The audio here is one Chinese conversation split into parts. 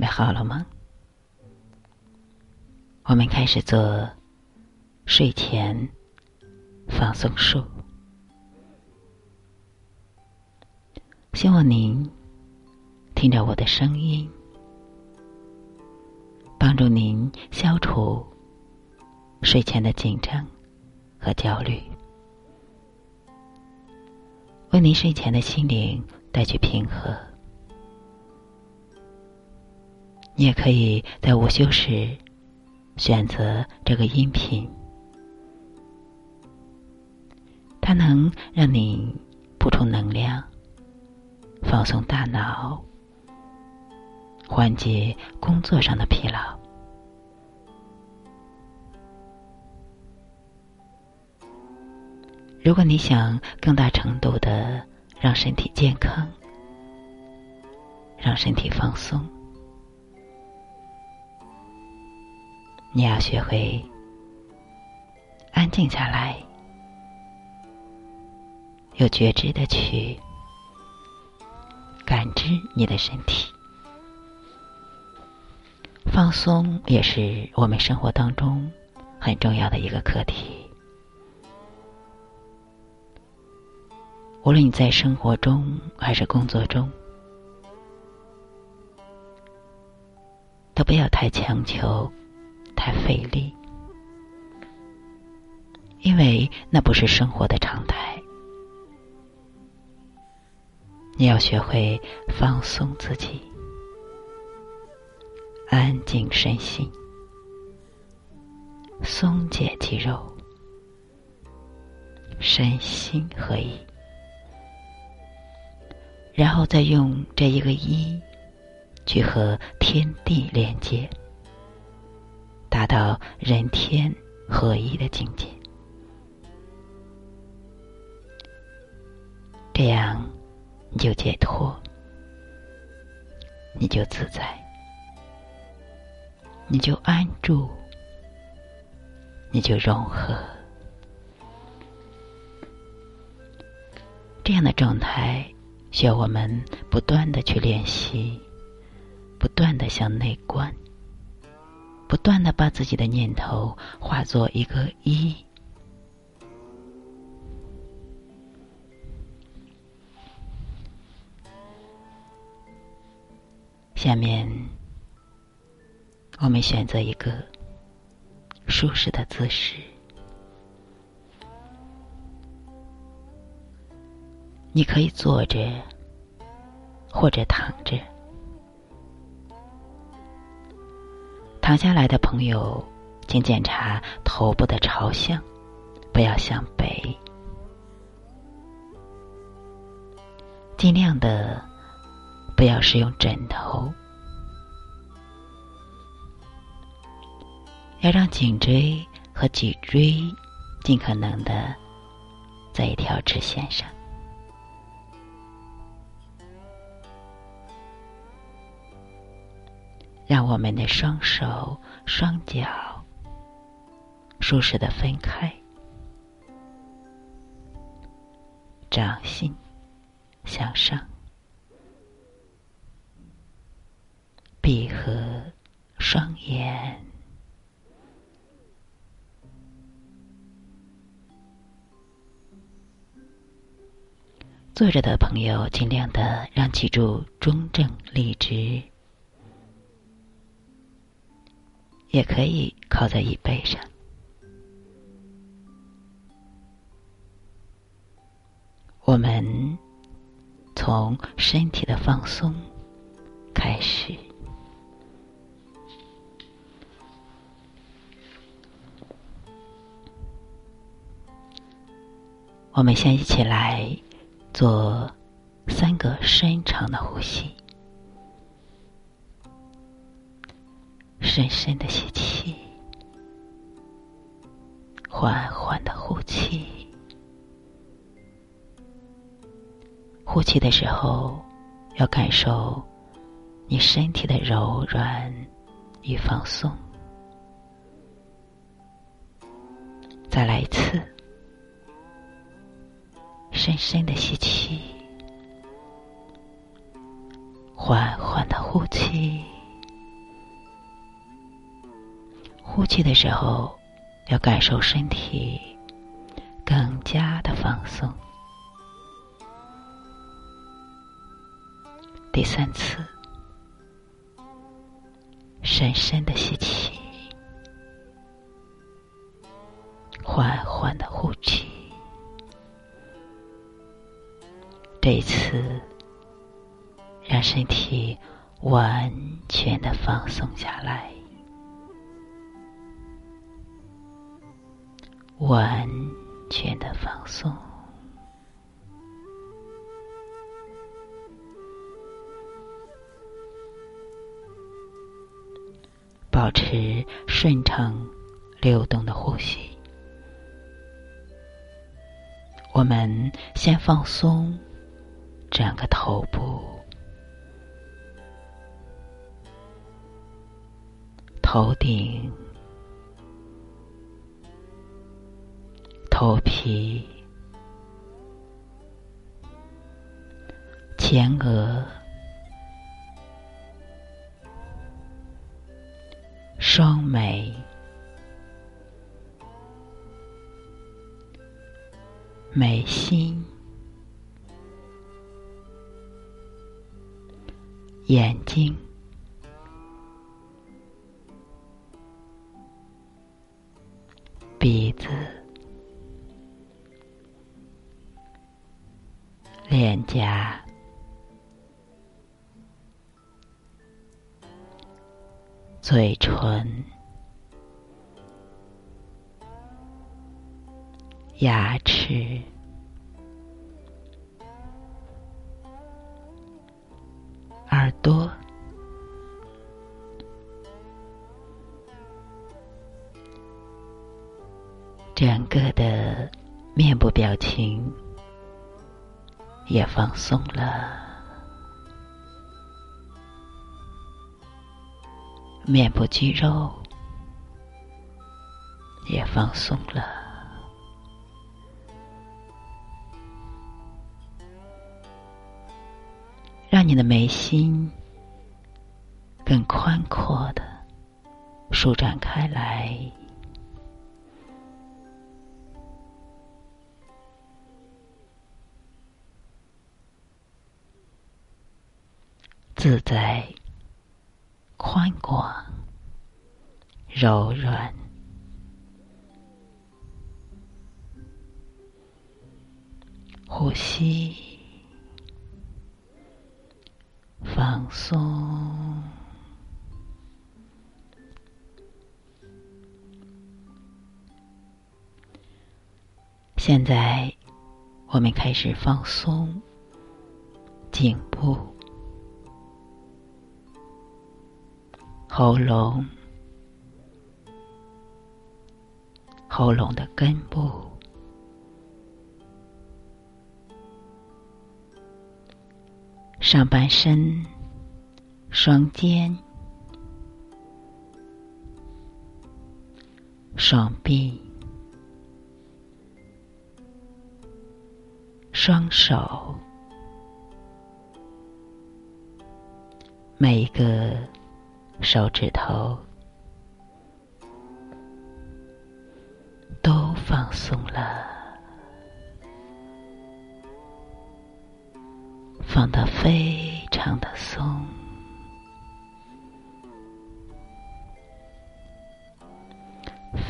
准备好了吗？我们开始做睡前放松术。希望您听着我的声音，帮助您消除睡前的紧张和焦虑，为您睡前的心灵带去平和。你也可以在午休时选择这个音频，它能让你补充能量。放松大脑，缓解工作上的疲劳。如果你想更大程度的让身体健康，让身体放松，你要学会安静下来，有觉知的去。感知你的身体，放松也是我们生活当中很重要的一个课题。无论你在生活中还是工作中，都不要太强求、太费力，因为那不是生活的常态。你要学会放松自己，安静身心，松解肌肉，身心合一，然后再用这一个一去和天地连接，达到人天合一的境界，这样。你就解脱，你就自在，你就安住，你就融合。这样的状态需要我们不断的去练习，不断的向内观，不断的把自己的念头化作一个一。下面，我们选择一个舒适的姿势。你可以坐着，或者躺着。躺下来的朋友，请检查头部的朝向，不要向北，尽量的。不要使用枕头，要让颈椎和脊椎尽可能的在一条直线上，让我们的双手、双脚舒适的分开，掌心向上。闭合双眼，坐着的朋友尽量的让脊柱中正立直，也可以靠在椅背上。我们从身体的放松开始。我们先一起来做三个深长的呼吸，深深的吸气，缓缓的呼气。呼气的时候，要感受你身体的柔软与放松。再来一次。深深的吸气，缓缓的呼气，呼气的时候，要感受身体更加的放松。第三次，深深的吸气，缓缓的呼气。这一次，让身体完全的放松下来，完全的放松。保持顺畅流动的呼吸。我们先放松整个头部、头顶、头皮、前额。双眉、眉心、眼睛、鼻子、脸颊。嘴唇、牙齿、耳朵、整个的面部表情也放松了。面部肌肉也放松了，让你的眉心更宽阔的舒展开来，自在。宽广、柔软，呼吸，放松。现在，我们开始放松颈部。喉咙，喉咙的根部，上半身，双肩，双臂，双手，每一个。手指头都放松了，放得非常的松，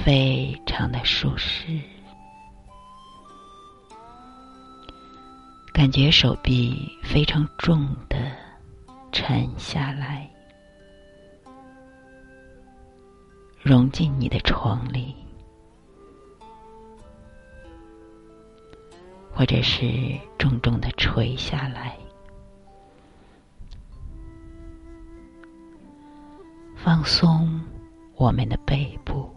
非常的舒适，感觉手臂非常重的沉下来。融进你的床里，或者是重重的垂下来，放松我们的背部，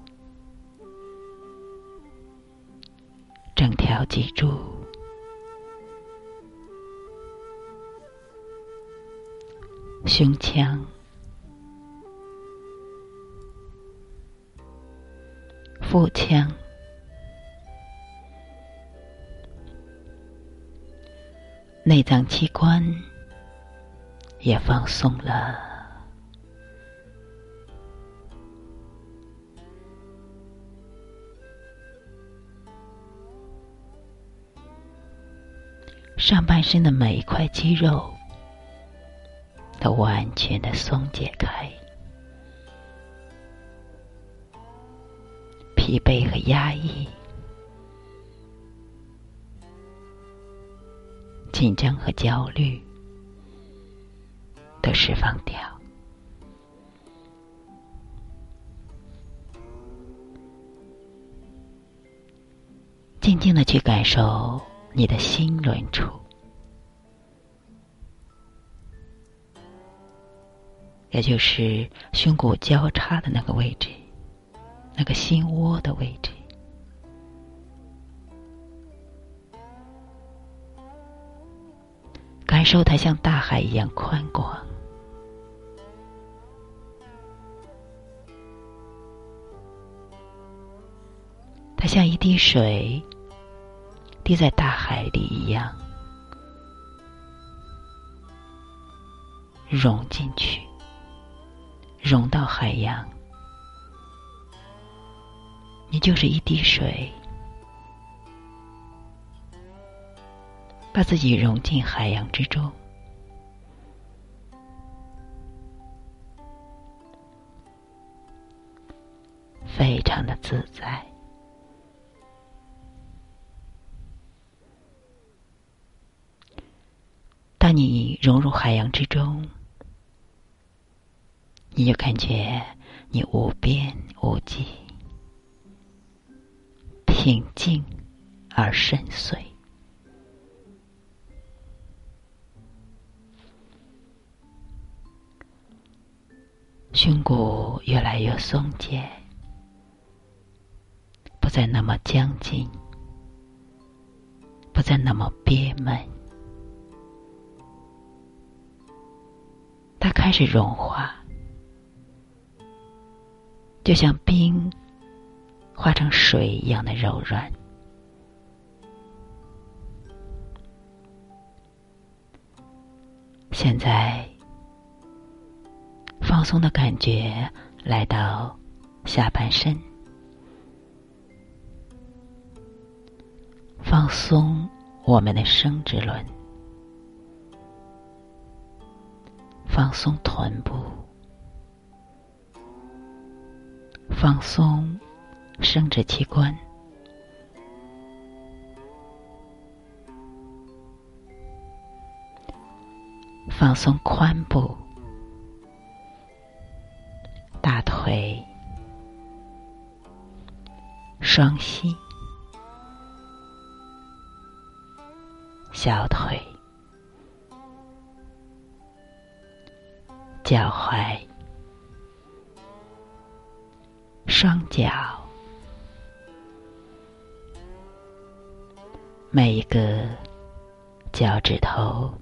整条脊柱、胸腔。腹腔内脏器官也放松了。上半身的每一块肌肉都完全的松解开。疲惫和压抑，紧张和焦虑都释放掉，静静的去感受。你的心轮处，也就是胸骨交叉的那个位置，那个心窝的位置，感受它像大海一样宽广，它像一滴水。滴在大海里一样，融进去，融到海洋。你就是一滴水，把自己融进海洋之中，非常的自在。当你融入海洋之中，你就感觉你无边无际、平静而深邃，胸骨越来越松解，不再那么僵紧，不再那么憋闷。它开始融化，就像冰化成水一样的柔软。现在，放松的感觉来到下半身，放松我们的生殖轮。放松臀部，放松生殖器官，放松髋部、大腿、双膝、小腿。脚踝、双脚，每一个脚趾头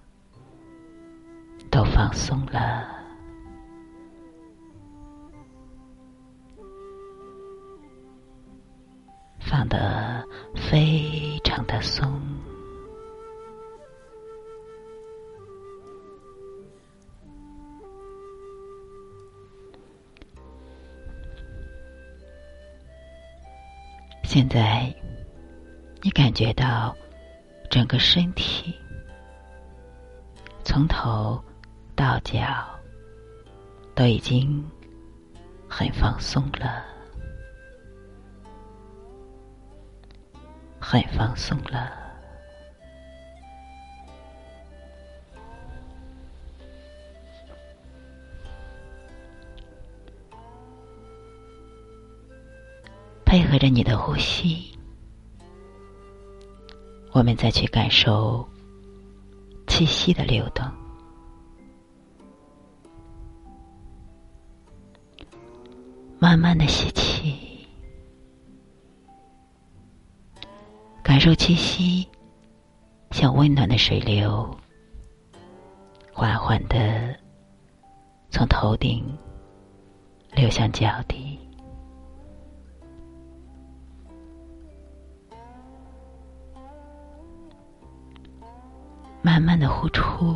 都放松了，放得非常的松。现在，你感觉到整个身体从头到脚都已经很放松了，很放松了。配合着你的呼吸，我们再去感受气息的流动。慢慢的吸气，感受气息像温暖的水流，缓缓的从头顶流向脚底。慢慢的呼出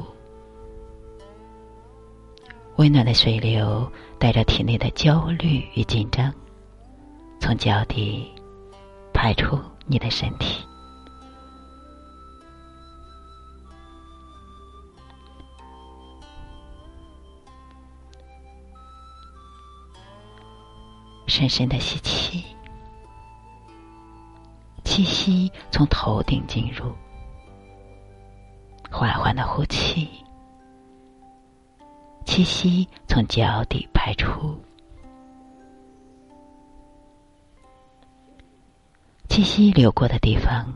温暖的水流带着体内的焦虑与紧张从脚底排出你的身体。深深的吸气气息从头顶进入。缓缓的呼气，气息从脚底排出。气息流过的地方，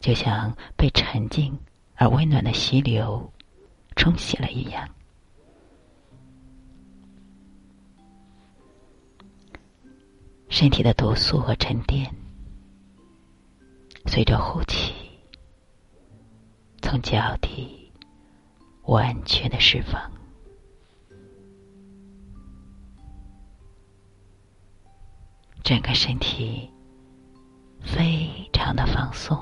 就像被沉静而温暖的溪流冲洗了一样。身体的毒素和沉淀，随着呼气，从脚底完全的释放，整个身体非常的放松。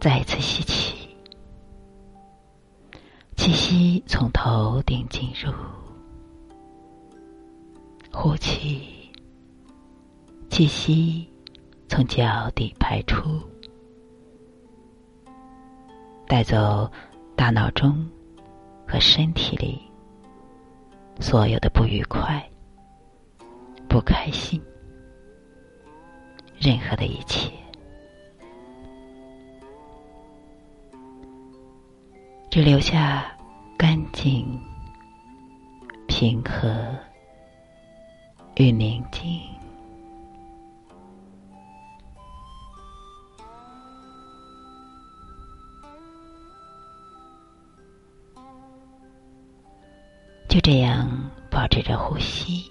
再一次吸气，气息从头顶进入，呼气，气息从脚底排出，带走大脑中和身体里所有的不愉快、不开心，任何的一切。只留下干净、平和与宁静。就这样保持着呼吸，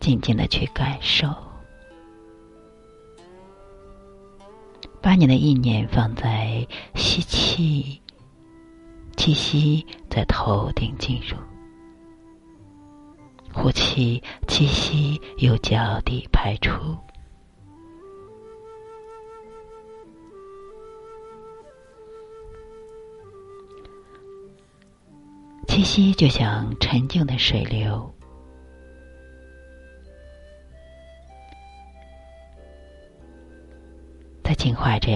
静静的去感受。把你的意念放在吸气，气息在头顶进入；呼气，气息由脚底排出。气息就像沉静的水流。在净化着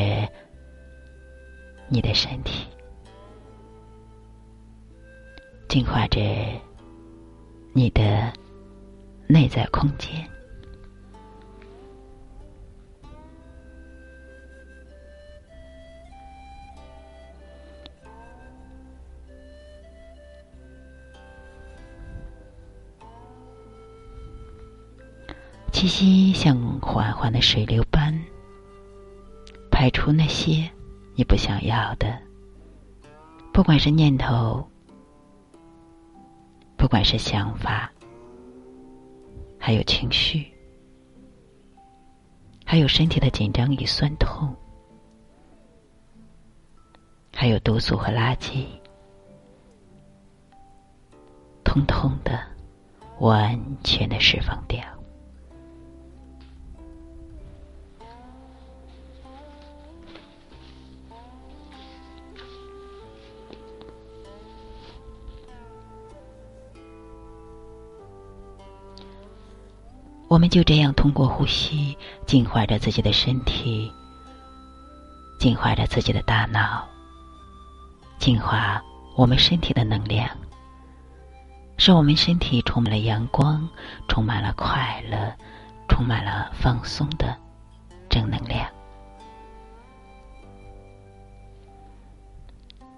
你的身体，净化着你的内在空间。气息像缓缓的水流般。排出那些你不想要的，不管是念头，不管是想法，还有情绪，还有身体的紧张与酸痛，还有毒素和垃圾，通通的完全的释放掉。我们就这样通过呼吸净化着自己的身体，净化着自己的大脑，净化我们身体的能量，使我们身体充满了阳光，充满了快乐，充满了放松的正能量，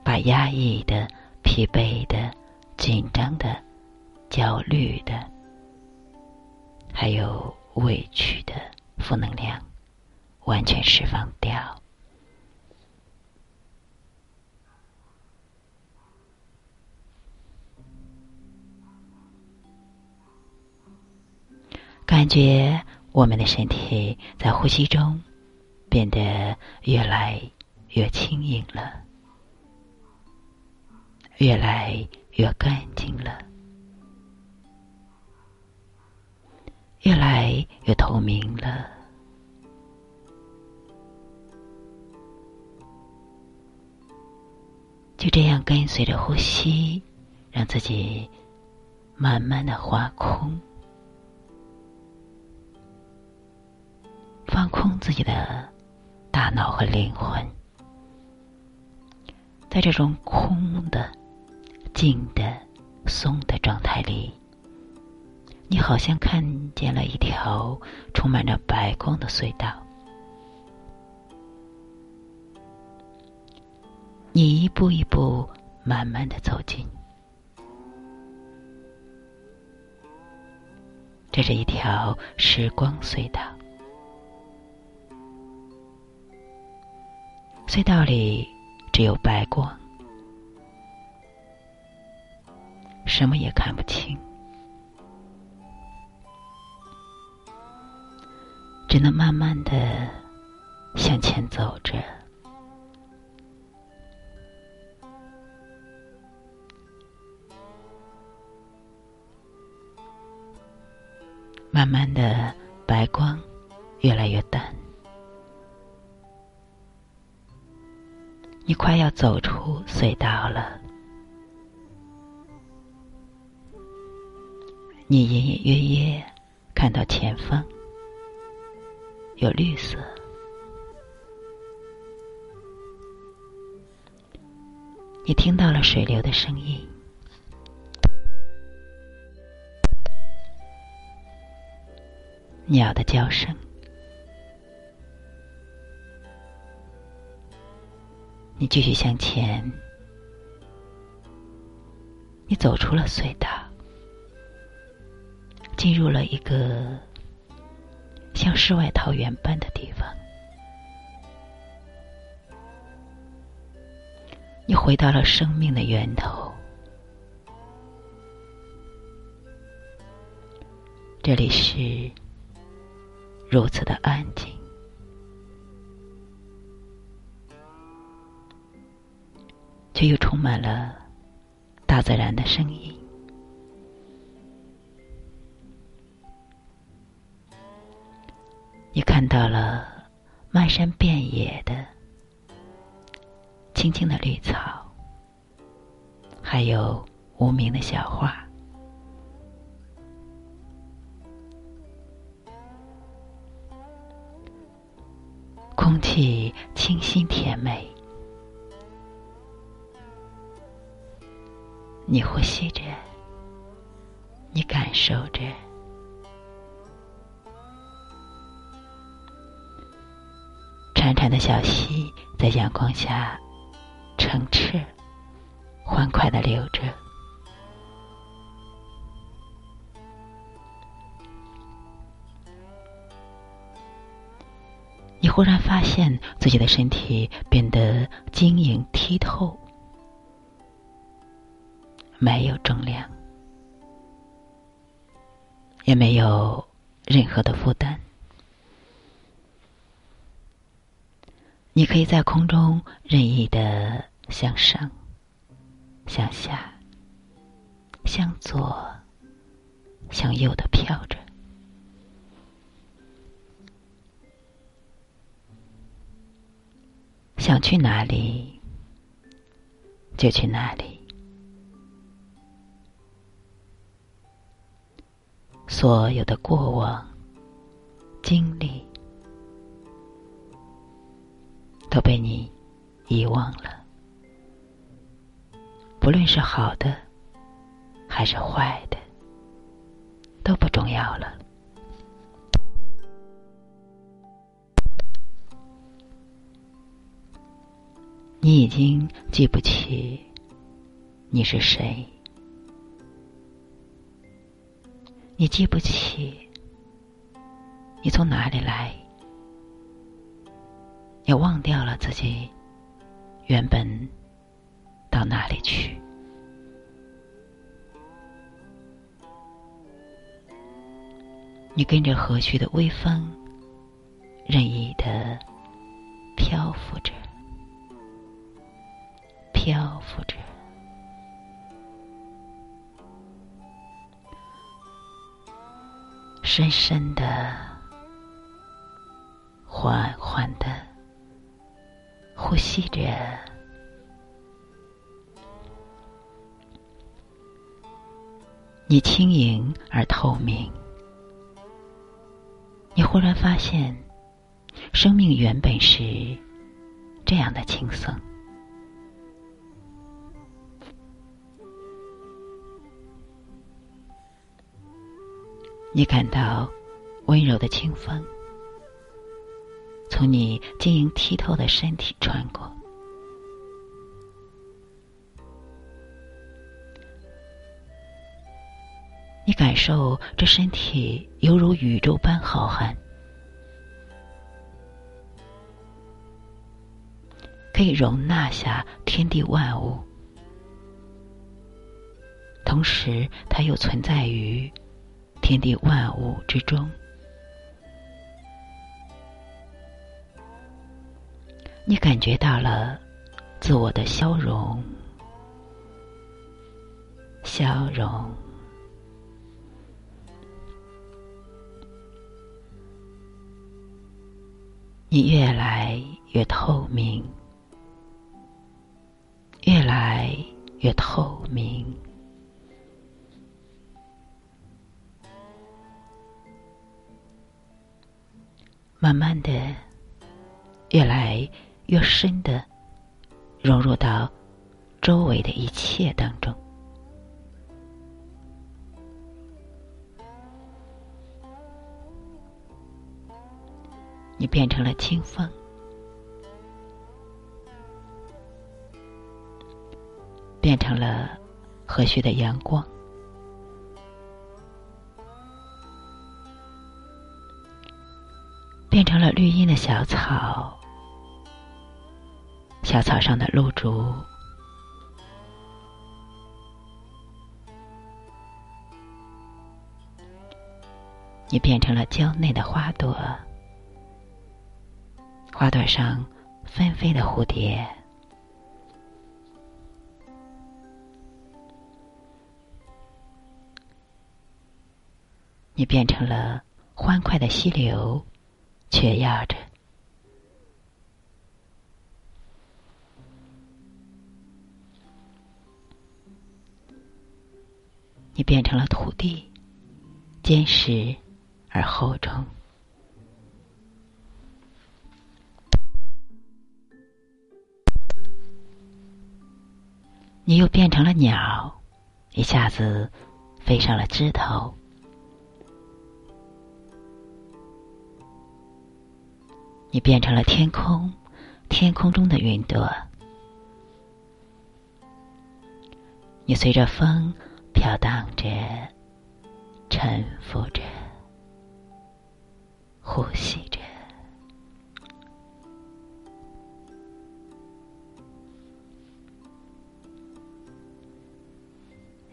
把压抑的、疲惫的、紧张的、焦虑的。还有委屈的负能量，完全释放掉。感觉我们的身体在呼吸中变得越来越轻盈了，越来越干净了。越来越透明了，就这样跟随着呼吸，让自己慢慢的划空，放空自己的大脑和灵魂。在这种空的、静的、松的状态里，你好像看见了一条充满着白光的隧道。你一步一步慢慢的走近，这是一条时光隧道。隧道里只有白光，什么也看不清，只能慢慢的向前走着。慢慢的，白光越来越淡，你快要走出隧道了。你隐隐约约看到前方有绿色，你听到了水流的声音。鸟的叫声，你继续向前，你走出了隧道，进入了一个像世外桃源般的地方。你回到了生命的源头，这里是。如此的安静，却又充满了大自然的声音。你看到了漫山遍野的青青的绿草，还有无名的小花。空气清新甜美，你呼吸着，你感受着，潺潺的小溪在阳光下澄澈、欢快的流着。你忽然发现自己的身体变得晶莹剔透，没有重量，也没有任何的负担。你可以在空中任意的向上、向下、向左、向右的飘着。想去哪里，就去哪里。所有的过往经历都被你遗忘了，不论是好的还是坏的，都不重要了。你已经记不起你是谁，你记不起你从哪里来，也忘掉了自己原本到哪里去。你跟着和煦的微风，任意的漂浮着。漂浮着，深深的、记着。你轻盈而透明，你忽然发现生命原本是这样的轻松。你感到温柔的清风从你晶莹剔透的身体穿过，你感受这身体犹如宇宙般浩瀚，可以容纳下天地万物，同时它又存在于。天地万物之中，你感觉到了自我的消融，消融，你越来越透明，越来越透明。慢慢的，越来越深的融入到周围的一切当中。你变成了清风，变成了和煦的阳光。变成了绿荫的小草，小草上的露珠，你变成了娇嫩的花朵，花朵上纷飞的蝴蝶，你变成了欢快的溪流。却要着，你变成了土地，坚实而厚重。你又变成了鸟，一下子飞上了枝头。你变成了天空，天空中的云朵。你随着风飘荡着，沉浮着，呼吸着。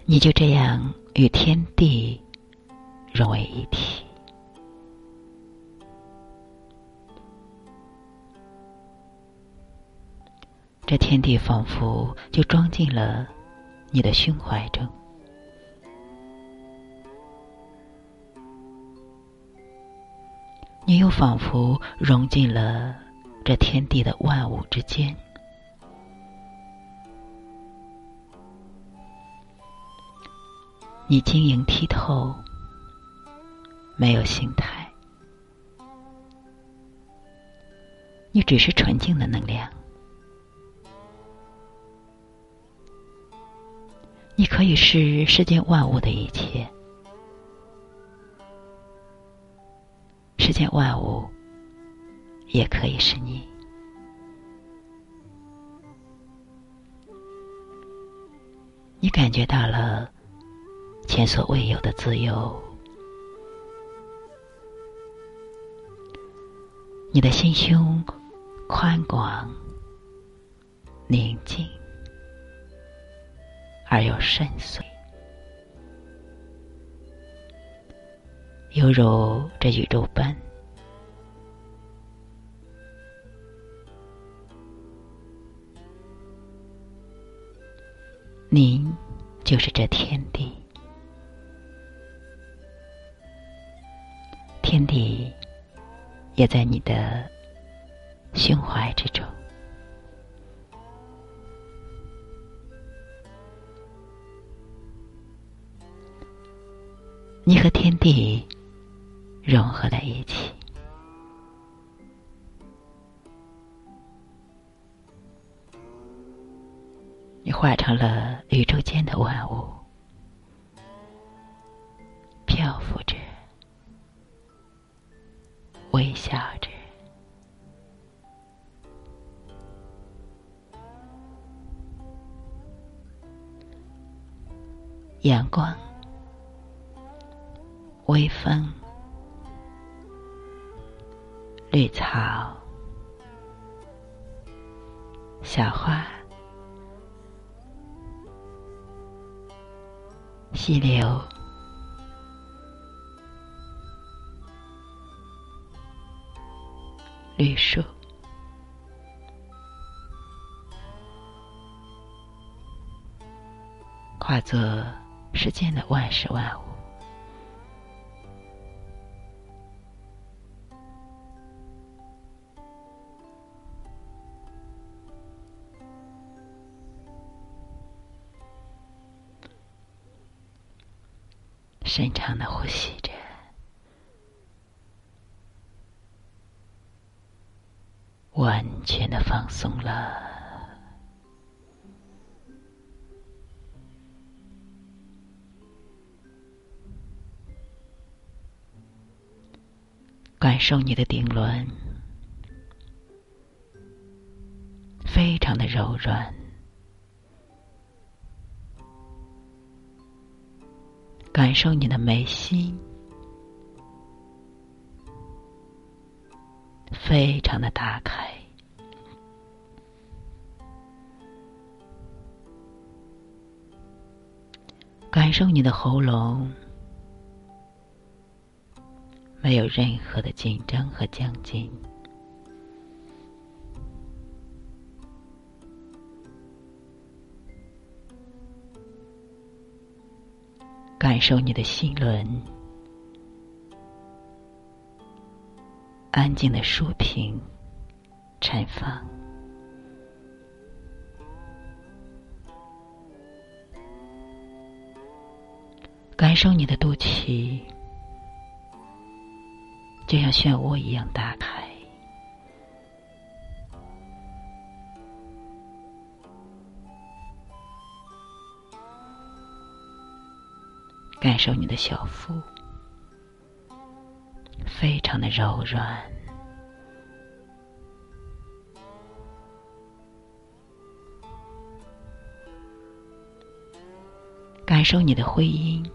你就这样与天地融为一体。这天地仿佛就装进了你的胸怀中，你又仿佛融进了这天地的万物之间，你晶莹剔透，没有形态，你只是纯净的能量。你可以是世间万物的一切，世间万物也可以是你。你感觉到了前所未有的自由，你的心胸宽广、宁静。而又深邃，犹如这宇宙般。您就是这天地，天地也在你的胸怀之中。你和天地融合在一起，化成了宇宙间的万物，漂浮着，微笑着，阳光。微风，绿草，小花，溪流，绿树，化作世间的万事万物。深长的呼吸着，完全的放松了，感受你的顶轮，非常的柔软。感受你的眉心，非常的打开；感受你的喉咙，没有任何的紧张和僵紧。感受你的心轮，安静的舒平、绽放；感受你的肚脐，就像漩涡一样打开。感受你的小腹，非常的柔软。感受你的会阴，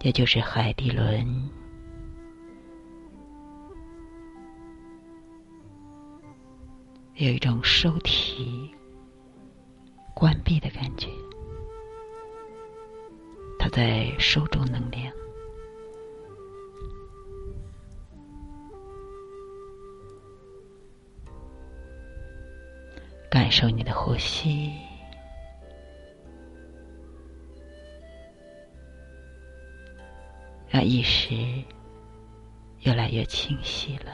也就是海底轮，有一种收体、关闭的感觉。在收住能量，感受你的呼吸，让意识越来越清晰了，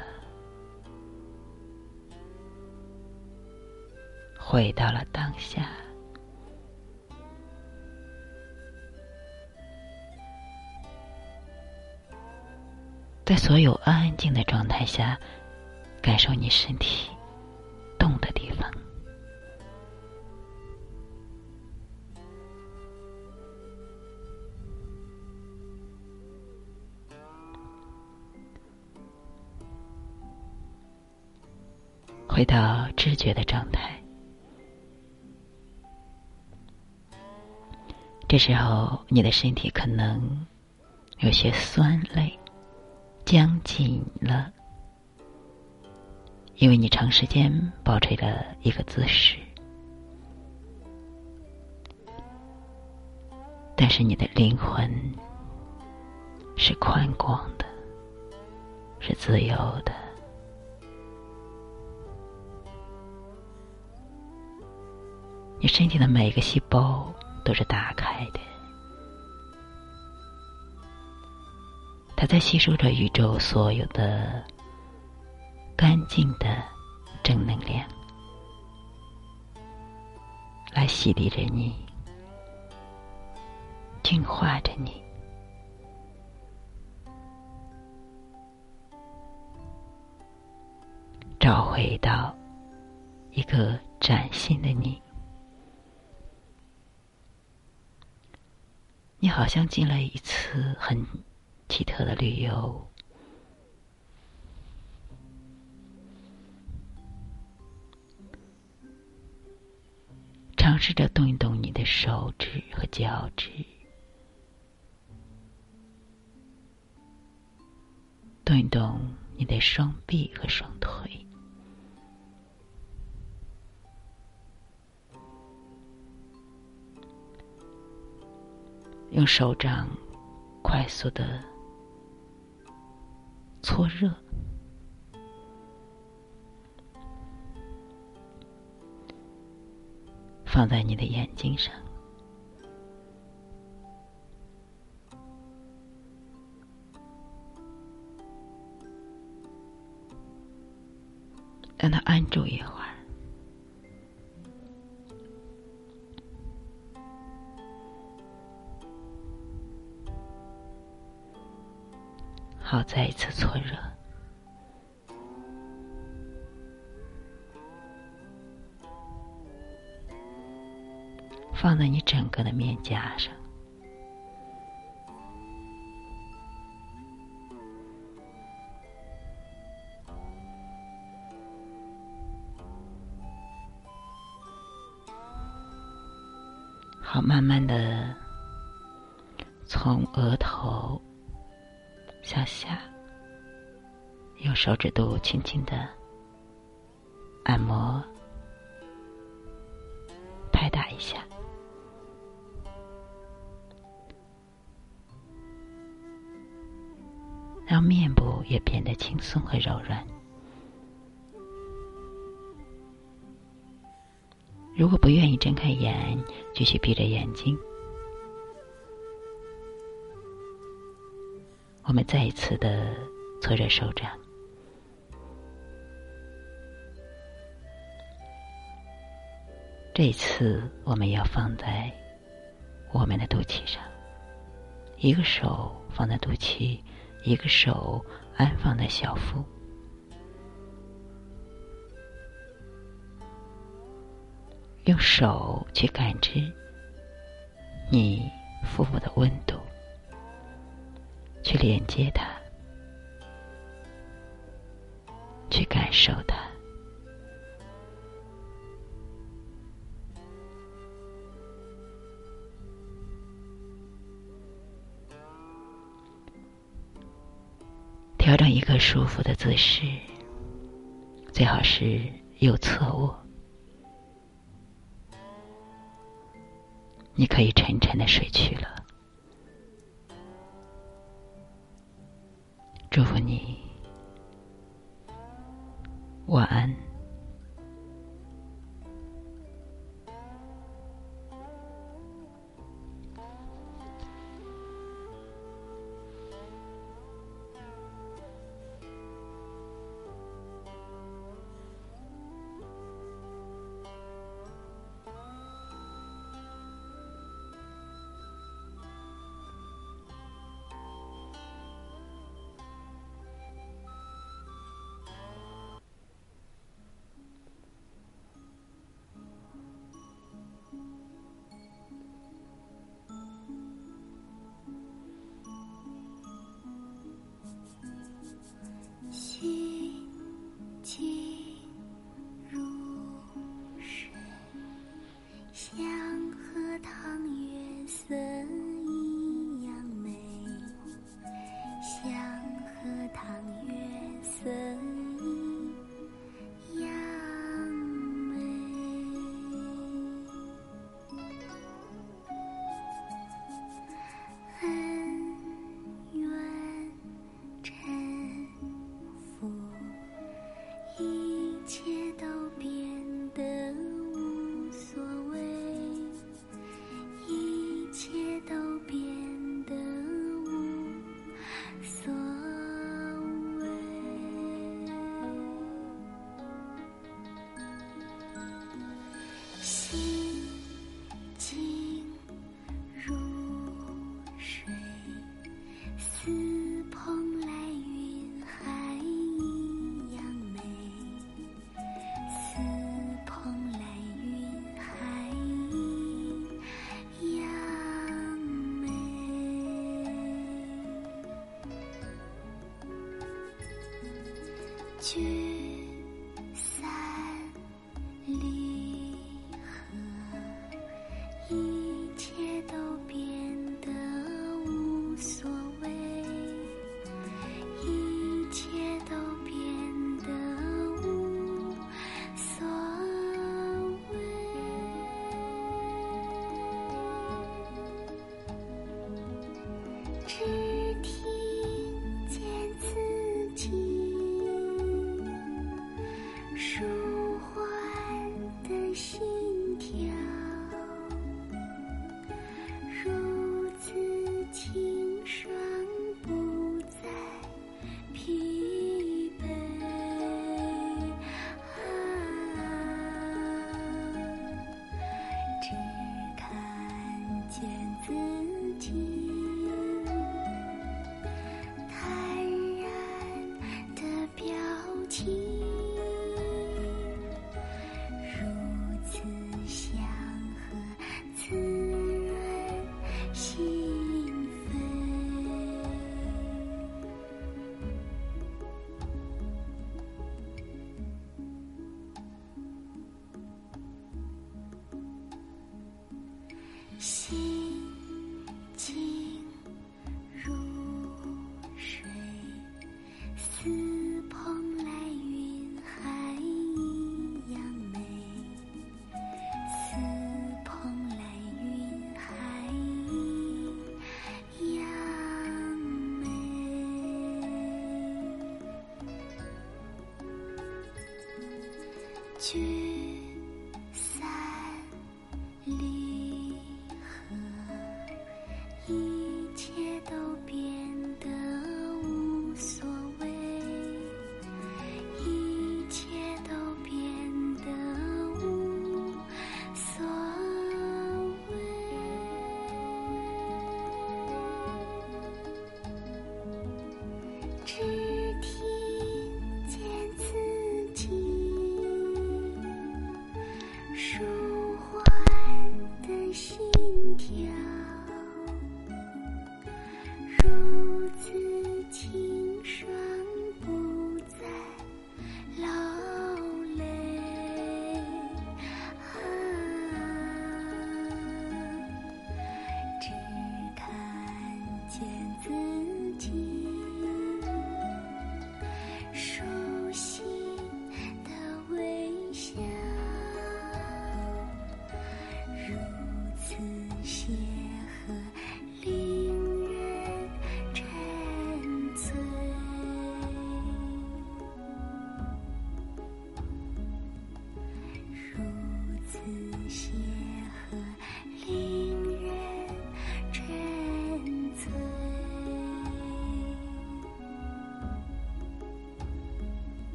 回到了当下。在所有安安静的状态下，感受你身体动的地方，回到知觉的状态。这时候，你的身体可能有些酸累。僵紧了，因为你长时间保持了一个姿势，但是你的灵魂是宽广的，是自由的，你身体的每一个细胞都是打开的。我在吸收着宇宙所有的干净的正能量来洗涤着你净化着你找回到一个崭新的你。你好像进了一次很奇特的旅游。尝试着动一动你的手指和脚趾，动一动你的双臂和双腿，用手掌快速的搓热。放在你的眼睛上，让它安住一会儿。好，再一次搓热。放在你整个的面颊上，好，慢慢的从额头向下，用手指肚轻轻的按摩，拍打一下。让面部也变得轻松和柔软。如果不愿意睁开眼，继续闭着眼睛。我们再一次的搓热手掌，这次我们要放在我们的肚脐上，一个手放在肚脐。一个手安放在小腹，用手去感知你腹部的温度，去连接它，去感受它。调整一个舒服的姿势，最好是右侧卧。你可以沉沉的睡去了。祝福你，晚安。去。